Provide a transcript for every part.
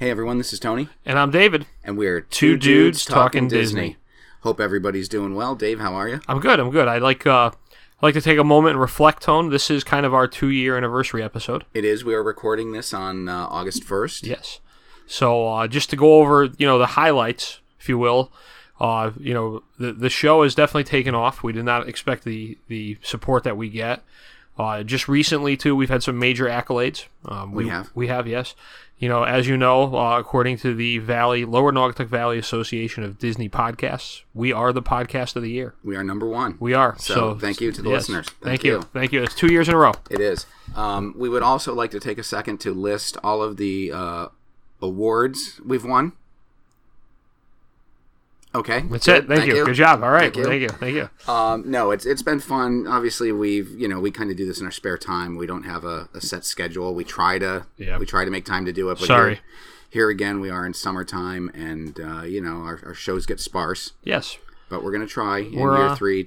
Hey everyone, this is Tony, And I'm David. and we're Two Dudes Talking Disney. Hope everybody's doing well. Dave, how are you? I'm good. I'm good. I like uh, I like to take a moment and reflect. Tone. This is kind of our two year anniversary episode. It is. We are recording this on uh, August first. Yes. So uh, just to go over, you know, the highlights, if you will. Uh, you know, the the show has definitely taken off. We did not expect the the support that we get. Uh, just recently, too, we've had some major accolades. Um, We have. We have, yes. You know, as you know, uh, according to the Valley Lower Naugatuck Valley Association of Disney Podcasts, we are the podcast of the year. We are number one. We are. So, So, thank you to the yes. listeners. Thank, you. Thank you. It's two years in a row. It is. Um, we would also like to take a second to list all of the uh, awards we've won. Okay, That's good. it. Thank, you. Good job. All right. Thank you. Thank you. Thank you. Um, no, it's it's been fun. Obviously, we've you know we kind of do this in our spare time. We don't have a, a set schedule. We try to Yeah. we try to make time to do it. But Sorry. Here, here again, we are in summertime, and uh, you know our, our shows get sparse. Yes. But we're gonna try in We're, year uh, three.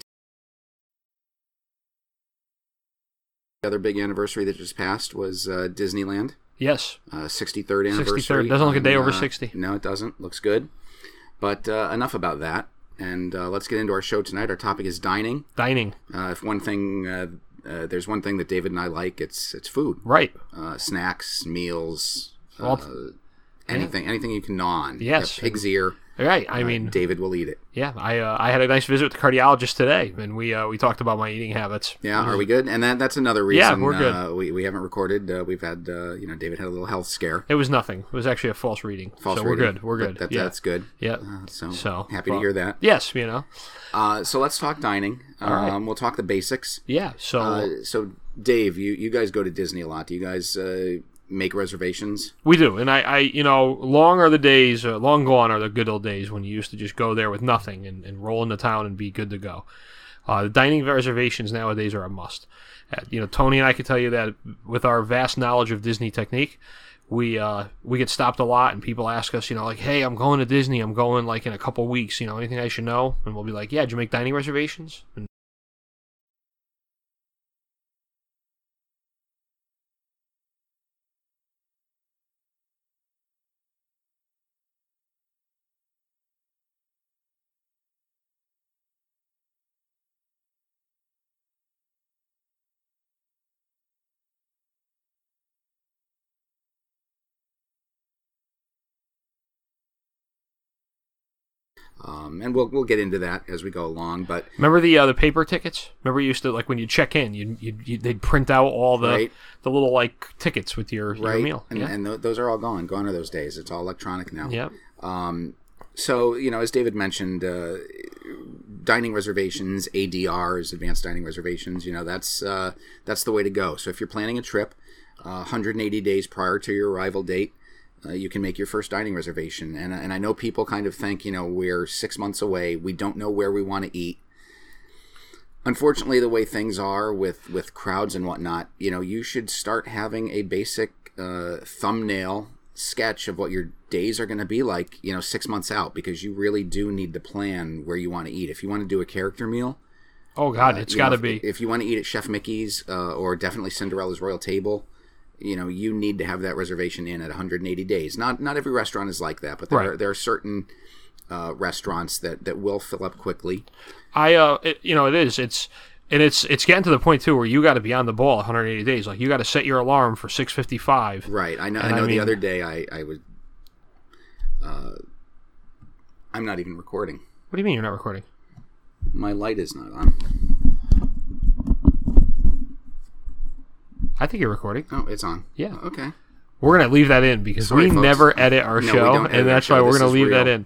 The other big anniversary that just passed was uh, Disneyland. Yes. Uh, 63rd anniversary. 63rd. Doesn't look a day on, over uh, 60. No, it doesn't. Looks good. But uh, enough about that. And uh, let's get into our show tonight. Our topic is dining. Dining. Uh, if one thing, uh, uh, there's one thing that David and I like, it's it's food, Right. uh, snacks, meals, Well, uh, anything, anything you can gnaw on. Yes. A pig's ear. Right. I uh, mean, David will eat it. yeah. I uh, I had a nice visit with the cardiologist today, and we uh, we talked about my eating habits. Yeah, are we good? And that that's another reason. Yeah, we're good. Uh, we, we haven't recorded. Uh, we've had uh, you know David had a little health scare. It was nothing. It was actually a false reading. False so we're good. We're good. That, yeah. That's good. yeah. Uh, so, So, happy well- to hear that. Yes. You know. Uh, so let's talk dining. Um, right. We'll talk the basics. Yeah. So Uh, so Dave, you you guys go to Disney a lot. Do you guys uh, make reservations? We do, and I, I, you know, long are the days, uh, long gone are the good old days when you used to just go there with nothing and, and roll into town and be good to go. Uh, the dining reservations nowadays are a must. Uh, you know, Tony and I can tell you that with our vast knowledge of Disney technique, we uh, we get stopped a lot, and people ask us, you know, like, "Hey, I'm going to Disney. I'm going like in a couple weeks. You know, anything I should know?" And we'll be like, "Yeah, did you make dining reservations?" And Um, and we'll we'll get into that as we go along. But remember the uh, the paper tickets? Remember you used to like when you check in, you you you they'd print out all the Right. the little like tickets with your, your right, meal. and, yeah. and th- those are all gone. Gone are those days. It's all electronic now. yeah. Um, so you know, as David mentioned, uh, dining reservations, ADRs, advanced dining reservations. You know, that's uh, that's the way to go. So if you're planning a trip, uh, 180 days prior to your arrival date, uh, you can make your first dining reservation. And and I know people kind of think, you know, we're six months away. We don't know where we want to eat. Unfortunately, the way things are with with crowds and whatnot, you know, you should start having a basic uh, thumbnail sketch of what your days are going to be like, you know, six months out, because you really do need to plan where you want to eat. If you want to do a character meal, Oh God, it's you got to be. If you want to eat at Chef Mickey's uh, or definitely Cinderella's Royal Table, you know, you need to have that reservation in at 180 days. Not not every restaurant is like that, but there Right. are, there are certain uh, restaurants that that will fill up quickly. I uh, it, you know, it is. It's and it's it's getting to the point too where you got to be on the ball 180 days. Like you got to set your alarm for 6:55. Right. I know. I And I know. the mean- other day, I I was. Uh, I'm not even recording. What do you mean you're not recording? My light is not on. I think you're recording. Oh, it's on. Yeah. Okay. We're gonna leave that in because Sorry, we folks. never edit our No, show, edit and that's show. why we're This gonna leave that in.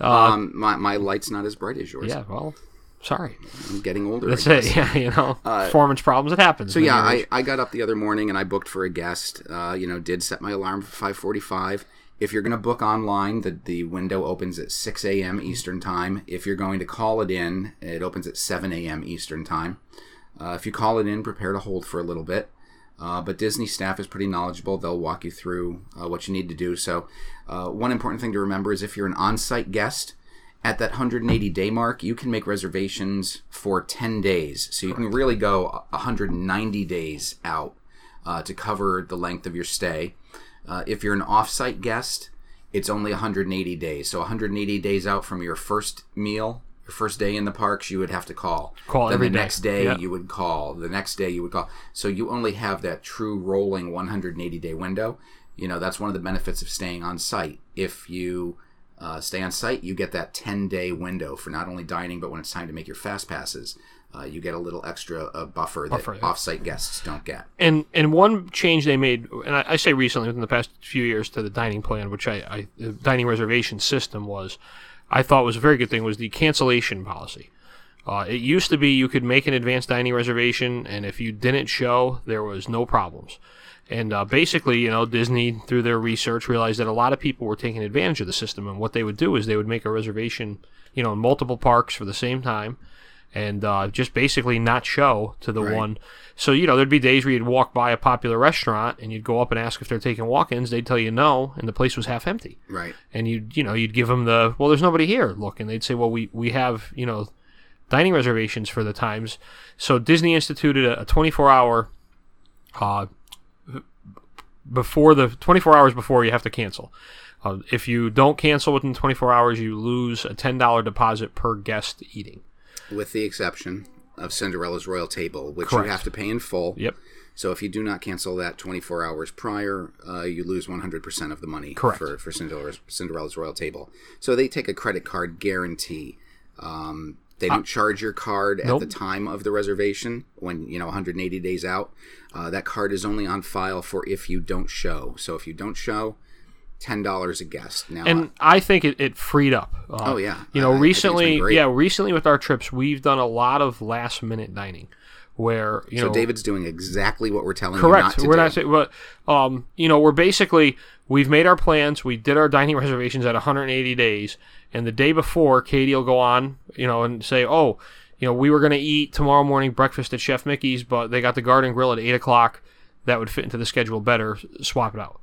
Uh, um, my my light's not as bright as yours. yeah. Well, sorry. I'm getting older. That's it. Yeah. You know, performance problems. It happens. So yeah, I, I got up the other morning and I booked for a guest. Uh, you know, did set my alarm for five forty-five. If you're going to book online, the the window opens at six a.m. Eastern time. If you're going to call it in, it opens at seven a.m. Eastern time. Uh, if you call it in, prepare to hold for a little bit. Uh, but Disney staff is pretty knowledgeable. They'll walk you through uh, what you need to do. So, uh, one important thing to remember is if you're an on site guest, at that 180 day mark, you can make reservations for 10 days. So, you can really go 190 days out uh, to cover the length of your stay. Uh, if you're an off site guest, it's only 180 days. So 180 days out from your first meal, your first day in the parks, you would have to call. Call then every the next day Yeah. you would call. The next day you would call. So you only have that true rolling 180 day window. You know that's one of the benefits of staying on site. If you uh, stay on site, you get that 10 day window for not only dining, but when it's time to make your fast passes, uh, you get a little extra uh, buffer, Buffer, that yeah. off-site guests don't get. And and one change they made, and I, I say recently within the past few years to the dining plan, which I, I the dining reservation system was, I thought was a very good thing, was the cancellation policy. Uh, it used to be you could make an advanced dining reservation, and if you didn't show, there was no problems. And uh, basically, you know, Disney, through their research, realized that a lot of people were taking advantage of the system. And what they would do is they would make a reservation, you know, in multiple parks for the same time, and uh, just basically not show to the Right. one. So you know, there'd be days where you'd walk by a popular restaurant and you'd go up and ask if they're taking walk-ins. They'd tell you no, and the place was half empty. Right. And you'd you know you'd give them the well, there's nobody here. Look, and they'd say, well, we we have you know dining reservations for the times. So Disney instituted a, a 24 hour uh, before the 24 hours before you have to cancel. Uh, if you don't cancel within 24 hours, you lose a $10 deposit per guest eating. With the exception of Cinderella's Royal Table, which Correct. you have to pay in full. Yep. So if you do not cancel that 24 hours prior, uh, you lose 100% of the money Correct. for, for Cinderella's, Cinderella's Royal Table. So they take a credit card guarantee. Um, they don't charge your card at Uh, the time of the reservation when, you know, 180 days out. Uh, that card is only on file for if you don't show. So if you don't show, $10 a guest. Now, and I think it, it freed up. Uh, Oh, yeah. You know, I- I think it's been recently, great. yeah, recently with our trips, we've done a lot of last minute dining, where you so know, David's doing exactly what we're telling correct. you not to we're do. not saying, but um, you know, we're basically we've made our plans. We did our dining reservations at 180 days, and the day before, Katie will go on, you know, and say, oh. You know, we were going to eat tomorrow morning breakfast at Chef Mickey's, but they got the garden grill at eight o'clock. That would fit into the schedule better. Swap it out.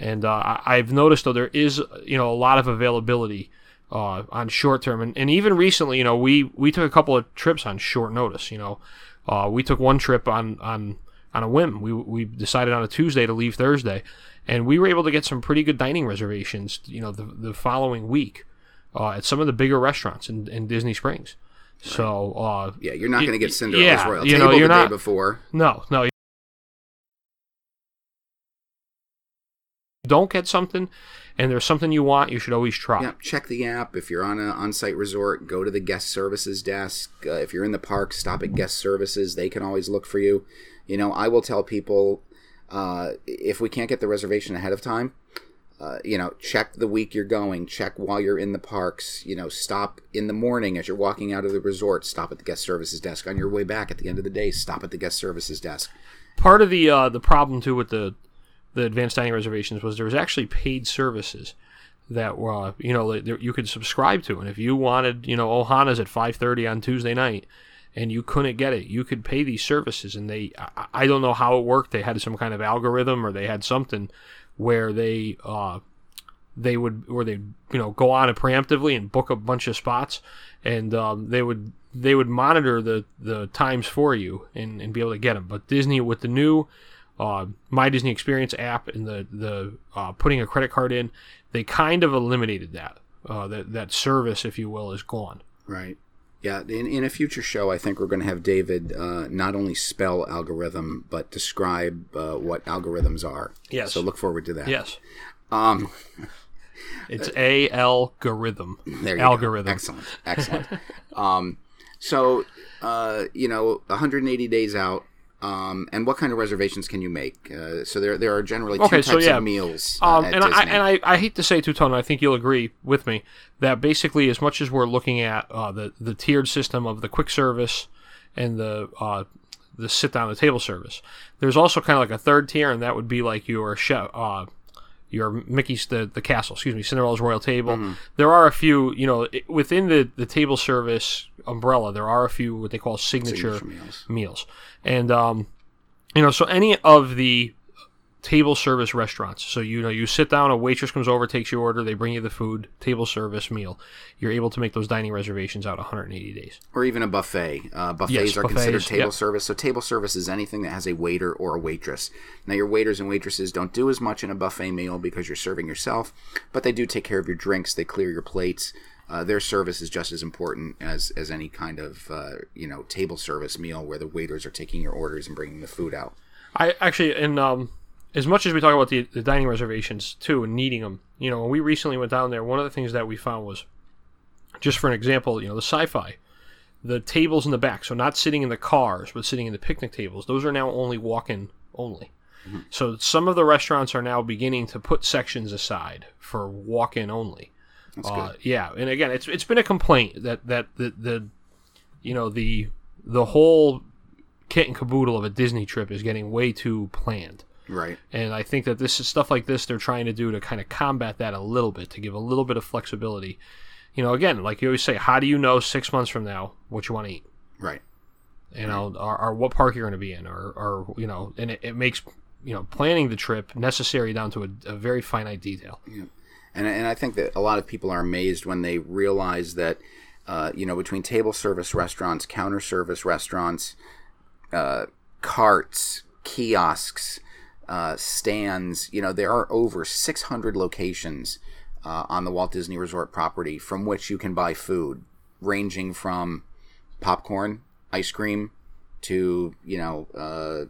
And uh, I've noticed though there is you know a lot of availability uh, on short term, and, and even recently, you know, we we took a couple of trips on short notice. You know, uh, we took one trip on on on a whim. We we decided on a Tuesday to leave Thursday, and we were able to get some pretty good dining reservations. You know, the the following week uh, at some of the bigger restaurants in, in Disney Springs. So uh, Yeah, you're not going to get Cinderella's yeah, Royal you Table know, you're the not- day before. no, no. Don't get something, and there's something you want. You should always try. Yeah, check the app. If you're on an on-site resort, go to the guest services desk. Uh, if you're in the park, stop at guest services. They can always look for you. You know, I will tell people uh, if we can't get the reservation ahead of time, uh, you know, check the week you're going. Check while you're in the parks. You know, stop in the morning as you're walking out of the resort. Stop at the guest services desk. On your way back at the end of the day, stop at the guest services desk. Part of the uh, the problem too with the the advanced dining reservations was there was actually paid services that were uh, you know that you could subscribe to, and if you wanted you know Ohana's at 5:30 on Tuesday night. And you couldn't get it. You could pay these services, and they, I, I don't know how it worked. They had some kind of algorithm, or they had something where they, uh, they would or they you know go on it preemptively and book a bunch of spots and um, they would they would monitor the the times for you and, and be able to get them but disney with the new uh, my disney experience app and the the uh, putting a credit card in they kind of eliminated that uh, that that service if you will is gone Right. Yeah. In, in a future show, I think we're going to have David uh, not only spell algorithm, but describe uh, what algorithms are. Yes. So look forward to that. yes Um, it's a algorithm there you go. algorithm Go. Excellent. Excellent. um, so, uh, you know, 180 days out. Um, and what kind of reservations can you make? Uh, so there, there are generally two Okay, types so yeah. of meals. Uh, Um, and I and I, I hate to say two tone, I think you'll agree with me that basically, as much as we're looking at uh, the the tiered system of the quick service and the uh, the sit down at the table service, there's also kind of like a third tier, and that would be like your chef. Your Mickey's the, the castle, excuse me, Cinderella's Royal Table. Mm-hmm. There are a few, you know, within the, the table service umbrella, there are a few what they call signature, Signature meals. meals. And um, you know, so any of the table service restaurants. So you know you sit down, a waitress comes over, takes your order, they bring you the food, table service meal. You're able to make those dining reservations out 180 days. or even a buffet. Uh, buffets Yes, are buffets, considered table yep. service. So table service is anything that has a waiter or a waitress. Now your waiters and waitresses don't do as much in a buffet meal because you're serving yourself, but they do take care of your drinks. They clear your plates. Uh, their service is just as important as, as any kind of uh, you know table service meal where the waiters are taking your orders and bringing the food out. I actually, in um, as much as we talk about the, the dining reservations too and needing them, you know, when we recently went down there, one of the things that we found was, just for an example, you know, the sci-fi, the tables in the back, so not sitting in the cars, but sitting in the picnic tables. Those are now only walk-in only. So some of the restaurants are now beginning to put sections aside for walk-in only. That's Uh, good. yeah, and again, it's it's been a complaint that that the, the you know the the whole kit and caboodle of a Disney trip is getting way too planned. Right. And I think that this is stuff like this they're trying to do to kind of combat that a little bit, to give a little bit of flexibility. You know, again, like you always say, how do you know six months from now what you want to eat? Right. You know, or, or what park you're going to be in, or, or you know, and it, it makes you know planning the trip necessary down to a, a very finite detail. Yeah. And, and I think that a lot of people are amazed when they realize that, uh, you know, between table service restaurants, counter service restaurants, uh, carts, kiosks, uh, stands, you know, there are over 600 locations uh, on the Walt Disney Resort property from which you can buy food, ranging from popcorn, ice cream, to, you know, uh,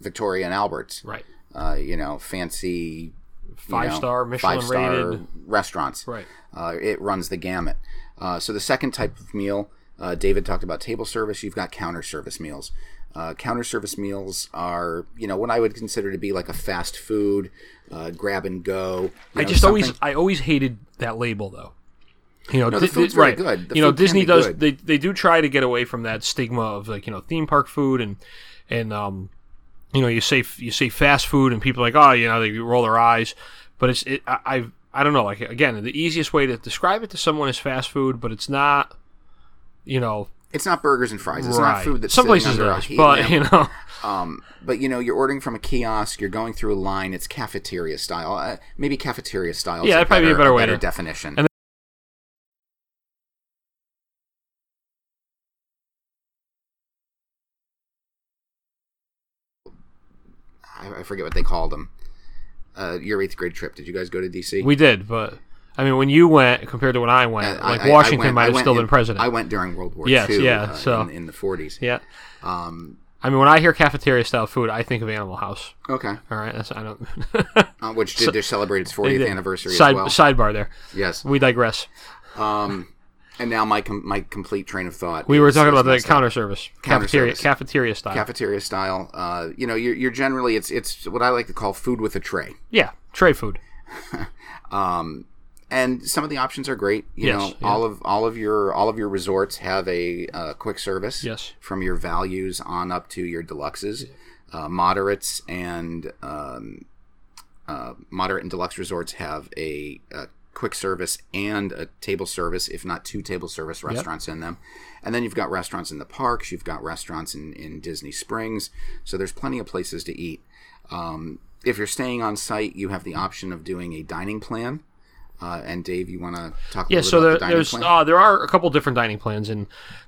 Victoria and Albert's, Right. uh, you know, fancy Five star Michelin five-star rated. restaurants. Right. Uh, it runs the gamut. Uh, so the second type of meal, uh, David talked about table service. You've got counter service meals. Uh, counter service meals are, you know, what I would consider to be like a fast food, uh, grab and go. I know, just always I always hated that label though. You know, No, the Di- food's Di- right. you know, Disney does good. they they do try to get away from that stigma of like you know theme park food and and um you know you say you say fast food and people are like oh you know they roll their eyes, but it's it I I've, I don't know like again the easiest way to describe it to someone is fast food, but it's not you know It's not burgers and fries. It's right. not food that's some places under it a is, heat but you know Um, but you know, you're ordering from a kiosk. You're going through a line. It's cafeteria style. Uh, maybe cafeteria style. Yeah, that'd probably be a better way to- definition. And I, I forget what they called them. Uh, your eighth grade trip. Did you guys go to DC? we did, but. I mean, when you went compared to when I went, I- like I- I Washington went- might have still in- been president. I went during World War Yes, II. yeah, uh, so- in, in the 40s. yeah. Um, I mean, when I hear cafeteria style food, I think of Animal House. okay. All right, that's I don't. Uh, which did they celebrate its 40th anniversary Side, as well? Sidebar there. yes. We digress. Um, and now my com- my complete train of thought. We were talking about the counter service, Counter cafeteria, service. cafeteria style. cafeteria style. Uh, you know, you're, you're generally it's it's what I like to call food with a tray. yeah, tray food. Um, and some of the options are great. You Yes, know, yeah. all of all of your all of your resorts have a uh, quick service. Yes. From your values on up to your deluxes, uh, moderates and um, uh, moderate and deluxe resorts have a, a quick service and a table service, if not two table service restaurants in them. And then you've got restaurants in the parks. You've got restaurants in, in Disney Springs. So there's plenty of places to eat. Um, if you're staying on site, you have the option of doing a dining plan. Uh, and Dave, you want to talk Yeah, so there, the dining there's uh, there are a couple different dining plans, and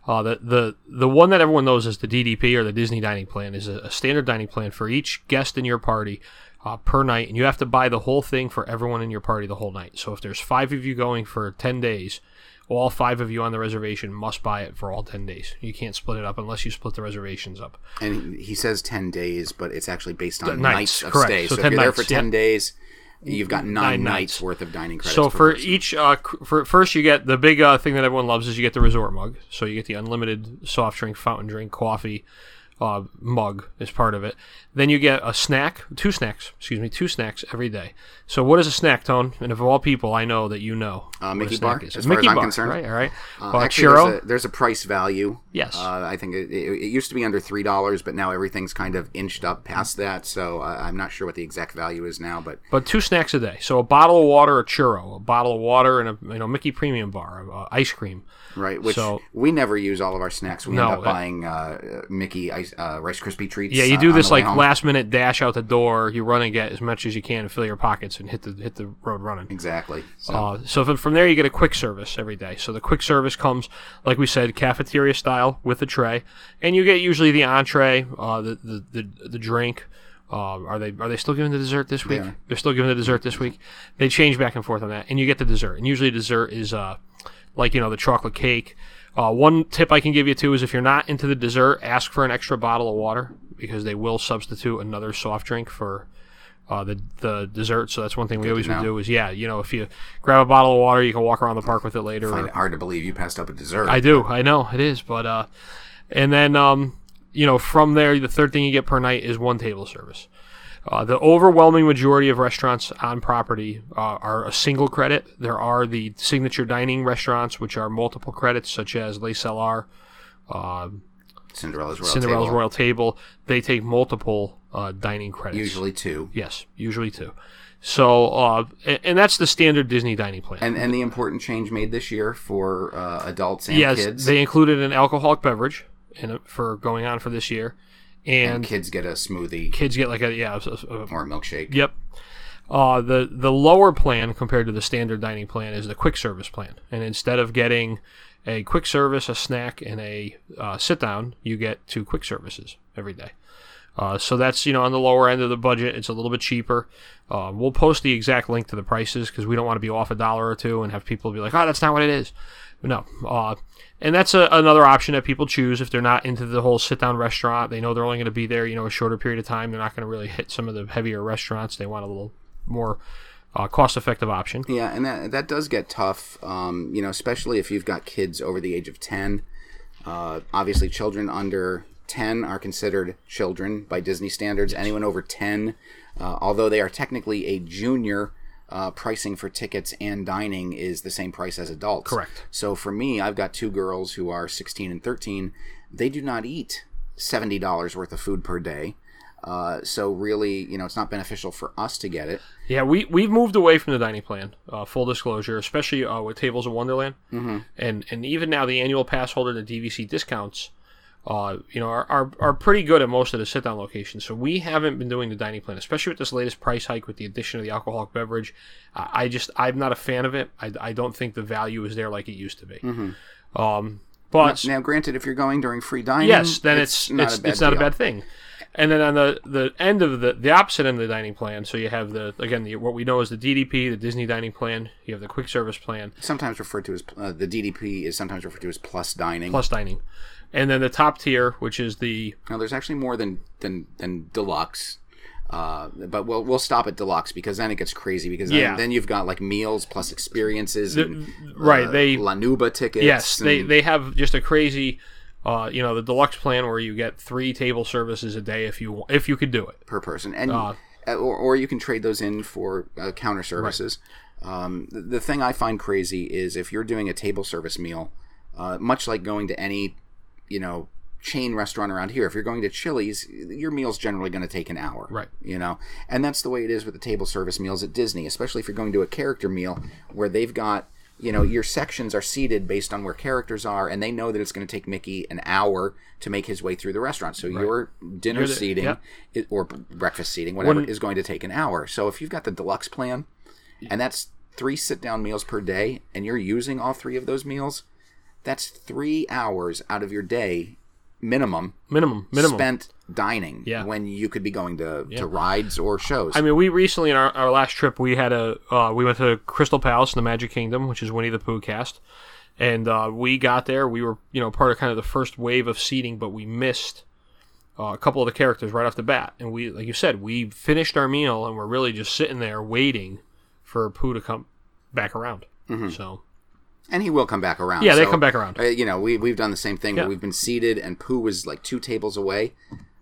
uh, the the the one that everyone knows is the DDP or the Disney dining plan is a, a standard dining plan for each guest in your party uh, per night, and you have to buy the whole thing for everyone in your party the whole night. So if there's five of you going for ten days, all five of you on the reservation must buy it for all ten days. You can't split it up unless you split the reservations up. and he- says 10 days, but it's actually based on nights, nights, of correct. stay. So So, if you're there for 10 yeah. days, you've got nine, Nine nights, nights. worth of dining credits. So for person. each, uh, for first you get the big uh, thing that everyone loves is you get the resort mug. So you get the unlimited soft drink, fountain drink, coffee uh, mug as part of it. Then you get a snack, two snacks, excuse me, two snacks every day. So what is a snack, Tone? And of all people, I know that you know. Uh, Mickey bar, is. as far as I'm bar, concerned. right? All right. Uh, actually, there's a, there's a price value. Yes. Uh, I think it, it, it used to be under three dollars, but now everything's kind of inched up past that. So uh, I'm not sure what the exact value is now, but But two snacks a day. So a bottle of water, a churro, a bottle of water, and a you know Mickey Premium bar, uh, ice cream. right, which So- we never use all of our snacks. We No, end up buying uh, Mickey ice, rice uh, Rice Krispie treats. Yeah, you uh, do on this like home. last minute dash out the door. You run and get as much as you can and fill your pockets and hit the hit the road running. Exactly. So, Uh, so from, from there, you get a quick service every day. So the quick service comes, like we said, cafeteria style with a tray, and you get usually the entree, uh, the, the the the drink. Uh, are they are they still giving the dessert this week? are. They're still giving the dessert this week. They change back and forth on that, and you get the dessert. And usually, dessert is uh, like you know the chocolate cake. Uh, one tip I can give you too is if you're not into the dessert, ask for an extra bottle of water because they will substitute another soft drink for uh, the the dessert. So that's one thing we always would do is yeah, you know, if you grab a bottle of water, you can walk around the park with it later. I find or- it hard to believe you passed up a dessert. I do, I know it is, but uh, and then um, you know, from there, the third thing you get per night is one table service. Uh, the overwhelming majority of restaurants on property uh, are a single credit. There are the signature dining restaurants, which are multiple credits, such as Le Cellier, uh, Cinderella's Royal Cinderella's Table. Royal Table. They take multiple uh, dining credits. Usually two. Yes, usually two. So, uh, and, and that's the standard Disney dining plan. And and the important change made this year for uh, adults and yes, kids. they included an alcoholic beverage in for going on for this year, and, and kids get a smoothie kids get like a yeah, a- a- or a milkshake. yep. Uh, the the lower plan compared to the standard dining plan is the quick service plan, and instead of getting a quick service, a snack, and a uh, sit down, you get two quick services every day. Uh, so that's you know on the lower end of the budget. It's a little bit cheaper. Uh, we'll post the exact link to the prices because we don't want to be off a dollar or two and have people be like, "Oh, that's not what it is." No, uh, and that's a, another option that people choose if they're not into the whole sit-down restaurant. They know they're only going to be there, you know, a shorter period of time. They're not going to really hit some of the heavier restaurants. They want a little more uh, cost-effective option. Yeah, and that that does get tough. Um, you know, especially if you've got kids over the age of ten. Uh, obviously, children under ten are considered children by Disney standards. Anyone over ten, uh, although they are technically a junior. Uh, pricing for tickets and dining is the same price as adults. Correct. So for me, I've got two girls who are 16 and 13. They do not eat $70 worth of food per day. Uh, so really, you know, it's not beneficial for us to get it. Yeah, we we've moved away from the dining plan. Uh, full disclosure, especially uh, with Tables of Wonderland, mm-hmm. and and even now the annual pass holder, the DVC discounts, uh, you know, are, are are pretty good at most of the sit down locations. So we haven't been doing the dining plan, especially with this latest price hike with the addition of the alcoholic beverage. I, I just I'm not a fan of it. I, I don't think the value is there like it used to be. Um, but Now, granted, if you're going during free dining, yes, then it's not it's a bad it's not a bad thing. And then on the, the end of the the opposite end of the dining plan, so you have the again the, what we know as the DDP, the Disney dining plan. You have the quick service plan Sometimes referred to as uh, the DDP is sometimes referred to as plus dining. plus dining, and then the top tier, which is the Now, there's actually more than than than deluxe. Uh, but we'll we'll stop at deluxe because then it gets crazy because then, Yeah. then you've got like meals plus experiences and right, uh, they- La Nouba tickets. yes they and- they have just a crazy. Uh, you know the deluxe plan where you get three table services a day if you if you could do it. per person, and Uh, uh, or, or you can trade those in for uh, counter services. Um, the, the thing I find crazy is if you're doing a table service meal, uh, much like going to any, you know, chain restaurant around here. If you're going to Chili's, your meal's generally going to take an hour, Right. You know, and that's the way it is with the table service meals at Disney, especially if you're going to a character meal where they've got. You know, your sections are seated based on where characters are, and they know that it's going to take Mickey an hour to make his way through the restaurant. So your dinner the- seating yep. it, or breakfast seating, whatever, When- is going to take an hour. So if you've got the deluxe plan, and that's three sit down meals per day, and you're using all three of those meals, that's three hours out of your day minimum Minimum, minimum. spent dining Yeah. when you could be going to, to rides or shows. I mean, we recently in our, our last trip we had a uh, we went to Crystal Palace in the Magic Kingdom, which is Winnie the Pooh cast, and uh, we got there. We were you know part of kind of the first wave of seating, but we missed uh, a couple of the characters right off the bat. And we, like you said, we finished our meal and we're really just sitting there waiting for Pooh to come back around. So and he will come back around. yeah, they So, come back around. uh, you know, we, we've done the same thing Yeah. where we've been seated and Pooh was like two tables away,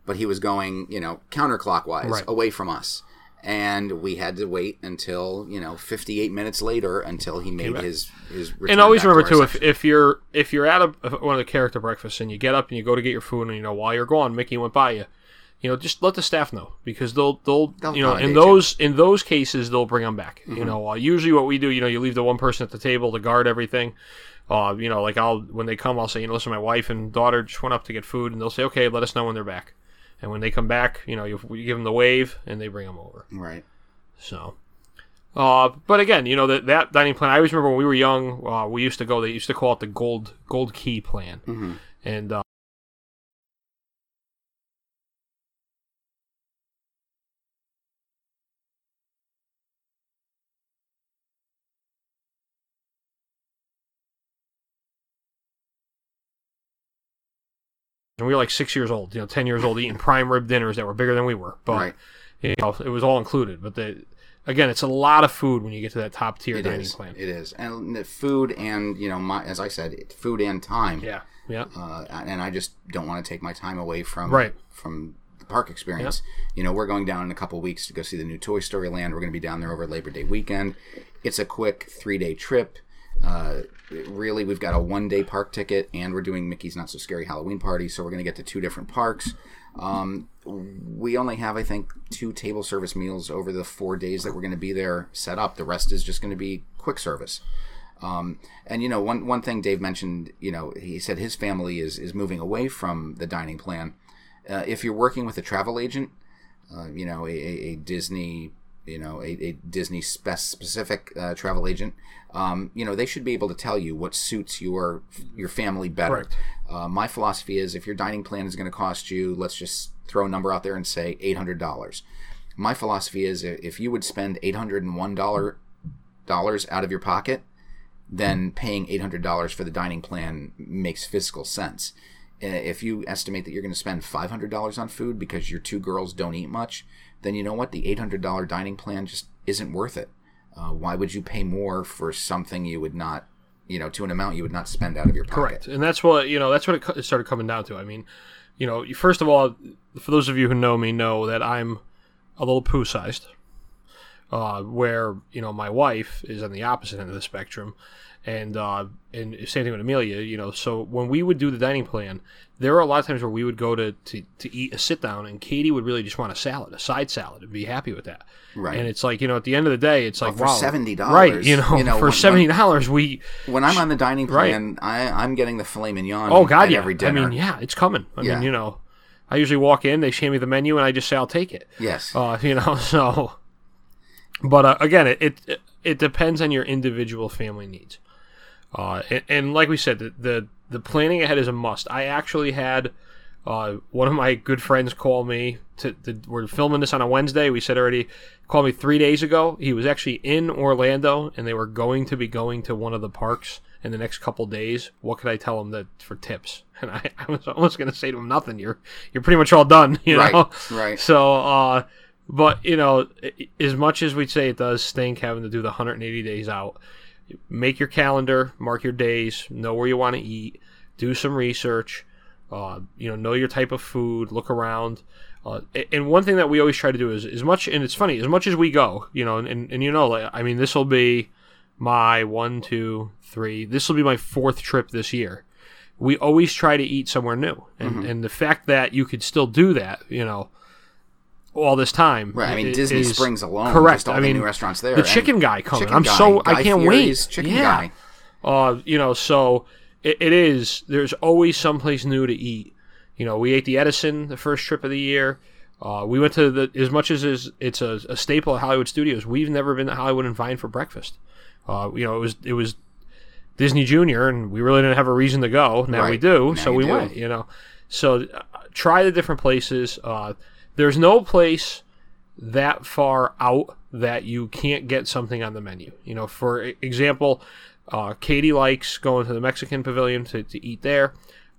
but he was going, you know, counterclockwise Right. away from us. And we had to wait until, you know, 58 minutes later until he made his, his return and always to remember our too if, if you're if you're at a, one of the character breakfasts and you get up and you go to get your food and you know while you're gone Mickey went by you you know, just let the staff know because they'll they'll, They'll you know in those in those cases they'll bring them back. Mm-hmm. You know, uh, usually what we do, you know, you leave the one person at the table to guard everything. Uh, you know, like I'll when they come, I'll say, you know, listen, my wife and daughter just went up to get food, and they'll say, okay, let us know when they're back. And when they come back, you know, you, you give them the wave, and they bring them over. Right. So, uh, but again, you know that that dining plan. I always remember when we were young, uh, we used to go. They used to call it the gold gold key plan, Mm-hmm. and and we were like six years old, you know, ten years old, eating prime rib dinners that were bigger than we were. But Right. you know, it was all included. But the again, it's a lot of food when you get to that top tier It dining is. plan. It is. And the food and you know, my as I said, food and time. Yeah, yeah, Uh, and I just don't want to take my time away from Right. from the park experience. You know, we're going down in a couple weeks to go see the new Toy Story Land. We're going to be down there over Labor Day weekend. It's a quick three day trip. Uh, really, we've got a one day park ticket, and we're doing Mickey's Not So Scary Halloween Party, so we're going to get to two different parks. Um, we only have, I think, two table service meals over the four days that we're going to be there set up. The rest is just going to be quick service. Um, and you know, one one thing Dave mentioned, you know, he said his family is is moving away from the dining plan. Uh, if you're working with a travel agent, uh, you know, a, a, a Disney, you know, a, a Disney spec- specific uh, travel agent, um, you know, they should be able to tell you what suits your your family better. Uh, my philosophy is if your dining plan is going to cost you, let's just throw a number out there and say eight hundred dollars. My philosophy is if you would spend eight hundred and one dollar dollars out of your pocket, then paying $800 for the dining plan makes fiscal sense. If you estimate that you're going to spend $500 on food because your two girls don't eat much, then you know what? The $800 dining plan just isn't worth it. Uh, why would you pay more for something you would not, you know, to an amount you would not spend out of your pocket? correct. And that's what you know. That's what it started coming down to. I mean, you know, first of all, for those of you who know me, know that I'm a little poo sized. Uh, where you know my wife is on the opposite end of the spectrum, and uh, and same thing with Amelia. You know, so when we would do the dining plan, there were a lot of times where we would go to, to, to eat a sit down, and Katie would really just want a salad, a side salad, and be happy with that. Right. And it's like you know, at the end of the day, it's like for wow, $70, right? You know, you know, for when- seventy dollars, we When I'm on the dining Right. plan, I, I'm getting the filet mignon Oh God, yeah. every dinner. I mean, yeah, it's coming. I Yeah. mean, you know, I usually walk in, they hand me the menu, and I just say I'll take it. Yes. Uh, you know, so. But uh, again, it, it it depends on your individual family needs. Uh, and, and like we said, the, the the planning ahead is a must. I actually had uh, one of my good friends call me. To, to we're filming this on a Wednesday. We said already. Called me three days ago. He was actually in Orlando, and they were going to be going to one of the parks in the next couple days. What could I tell him that for tips? And I, I was almost going to say to him, nothing. You're you're pretty much all done. You Right, right. So, uh, but you know, as much as we say it does stink having to do the 180 days out, make your calendar, mark your days, know where you want to eat, do some research, uh, you know, know your type of food, look around. Uh, and one thing that we always try to do is as much, and it's funny, as much as we go, you know, and, and, and you know, like, I mean, this will be my one, two, three, this will be my fourth trip this year. We always try to eat somewhere new. And, and the fact that you could still do that, you know, all this time. Right. I mean, Disney Springs alone. Correct. I the mean, new restaurants there. the chicken guy coming. Chicken I'm Guy, so Guy I can't Fieri's wait. Chicken yeah. Guy. Uh, you know, so it, it is. There's always someplace new to eat. You know, we ate the Edison the first trip of the year. Uh, we went to the as much as is it's a, a staple at Hollywood Studios. We've never been to Hollywood and Vine for breakfast. Uh, you know, it was it was Disney Junior, and we really didn't have a reason to go. Now we do, Now so we do. went. You know, so uh, try the different places. There's no place that far out that you can't get something on the menu. You know, for example, uh, Katie likes going to the Mexican Pavilion to, to eat there.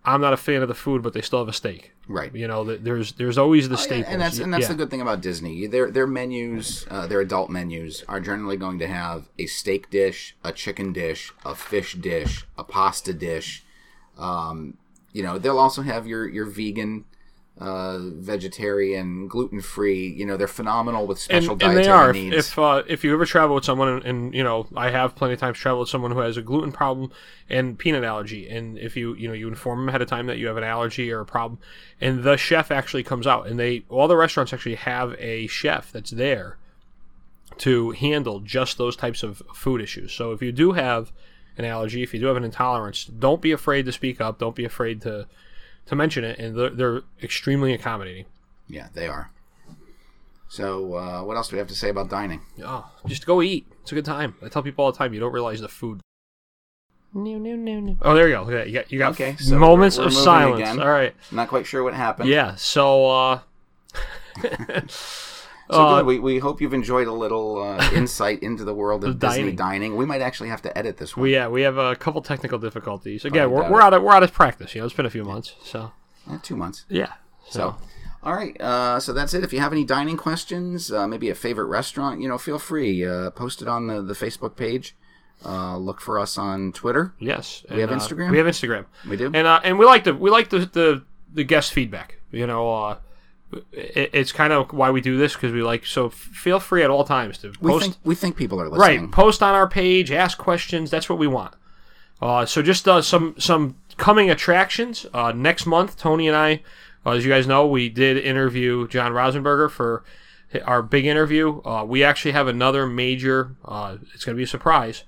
I'm not a fan of the food, but they still have a steak. Right. You know, there's there's always the Oh, Yeah, and that's and that's yeah. the good thing about Disney. Their their menus, uh, their adult menus, are generally going to have a steak dish, a chicken dish, a fish dish, a pasta dish. Um, you know, they'll also have your your vegan uh, vegetarian, gluten free. You know, they're phenomenal with and, special and dietary they are. If needs. if, uh, if you ever travel with someone, and, and you know, I have plenty of times traveled with someone who has a gluten problem and peanut allergy, and if you you know you inform them ahead of time that you have an allergy or a problem, and the chef actually comes out, and they all the restaurants actually have a chef that's there to handle just those types of food issues. So if you do have an allergy, if you do have an intolerance, don't be afraid to speak up. Don't be afraid to to mention it, and they're, they're extremely accommodating. yeah, they are. So, uh, what else do we have to say about dining? Oh, just go eat. It's a good time. I tell people all the time, you don't realize the food. No, no, no, no. Oh, there you go. Yeah, you got you got Okay, so moments we're- we're of silence. again. All right. Not quite sure what happened. Yeah. So, uh, So uh, good. We, we hope you've enjoyed a little uh, insight into the world of Of Disney dining. dining. We might actually have to edit this one. we yeah we have a couple technical difficulties. Again, we're, we're out of we're out of practice. You know, it's been a few months. So Eh, two months. yeah. So, all right. Uh, so that's it. If you have any dining questions, uh, maybe a favorite restaurant, you know, feel free. Uh, post it on the, the Facebook page. Uh, look for us on Twitter. Yes. We have And, uh, Instagram? we have Instagram. We do. and uh, and we like the we like the the, the guest feedback. You know, uh, it's kind of why we do this because we like. So feel free at all times to we post. think we think people are listening. right, post on our page, ask questions. That's what we want. Uh, so just uh, some some coming attractions uh, next month. Tony and I, uh, as you guys know, we did interview John Rosenberger for our big interview. Uh, we actually have another major. Uh, it's going to be a surprise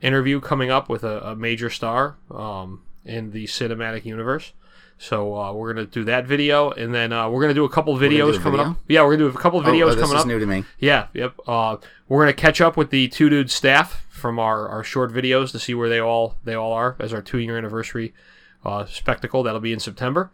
interview coming up with a, a major star um, in the cinematic universe. So uh, we're gonna do that video, and then uh, we're gonna do a couple videos a coming video? up. Yeah, we're gonna do a couple Oh, videos oh, this coming is up. new to me. Yeah, yep. Uh, we're gonna catch up with the two dude staff from our, our short videos to see where they all they all are as our two year anniversary uh, spectacle. That'll be in September.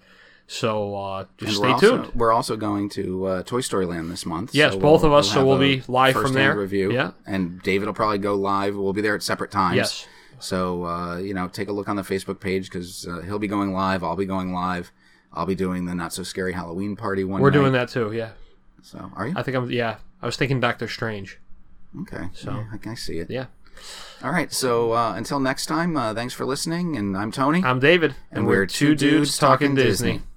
So uh, just stay we're also, tuned. We're also going to uh, Toy Story Land this month. Yes, so both of us, so we'll be live from there. Review. Yeah. and David will probably go live. We'll be there at separate times. Yes. So uh, you know, take a look on the Facebook page because uh, he'll be going live. I'll be going live. I'll be doing the not so scary Halloween party one. We're night. doing that too. Yeah, So are you? I think I'm. Yeah, I was thinking Doctor Strange. Okay. So- yeah, I can see it. Yeah, All right. So uh, until next time, uh, thanks for listening. And I'm Tony. I'm David, and we're two dudes talking Disney.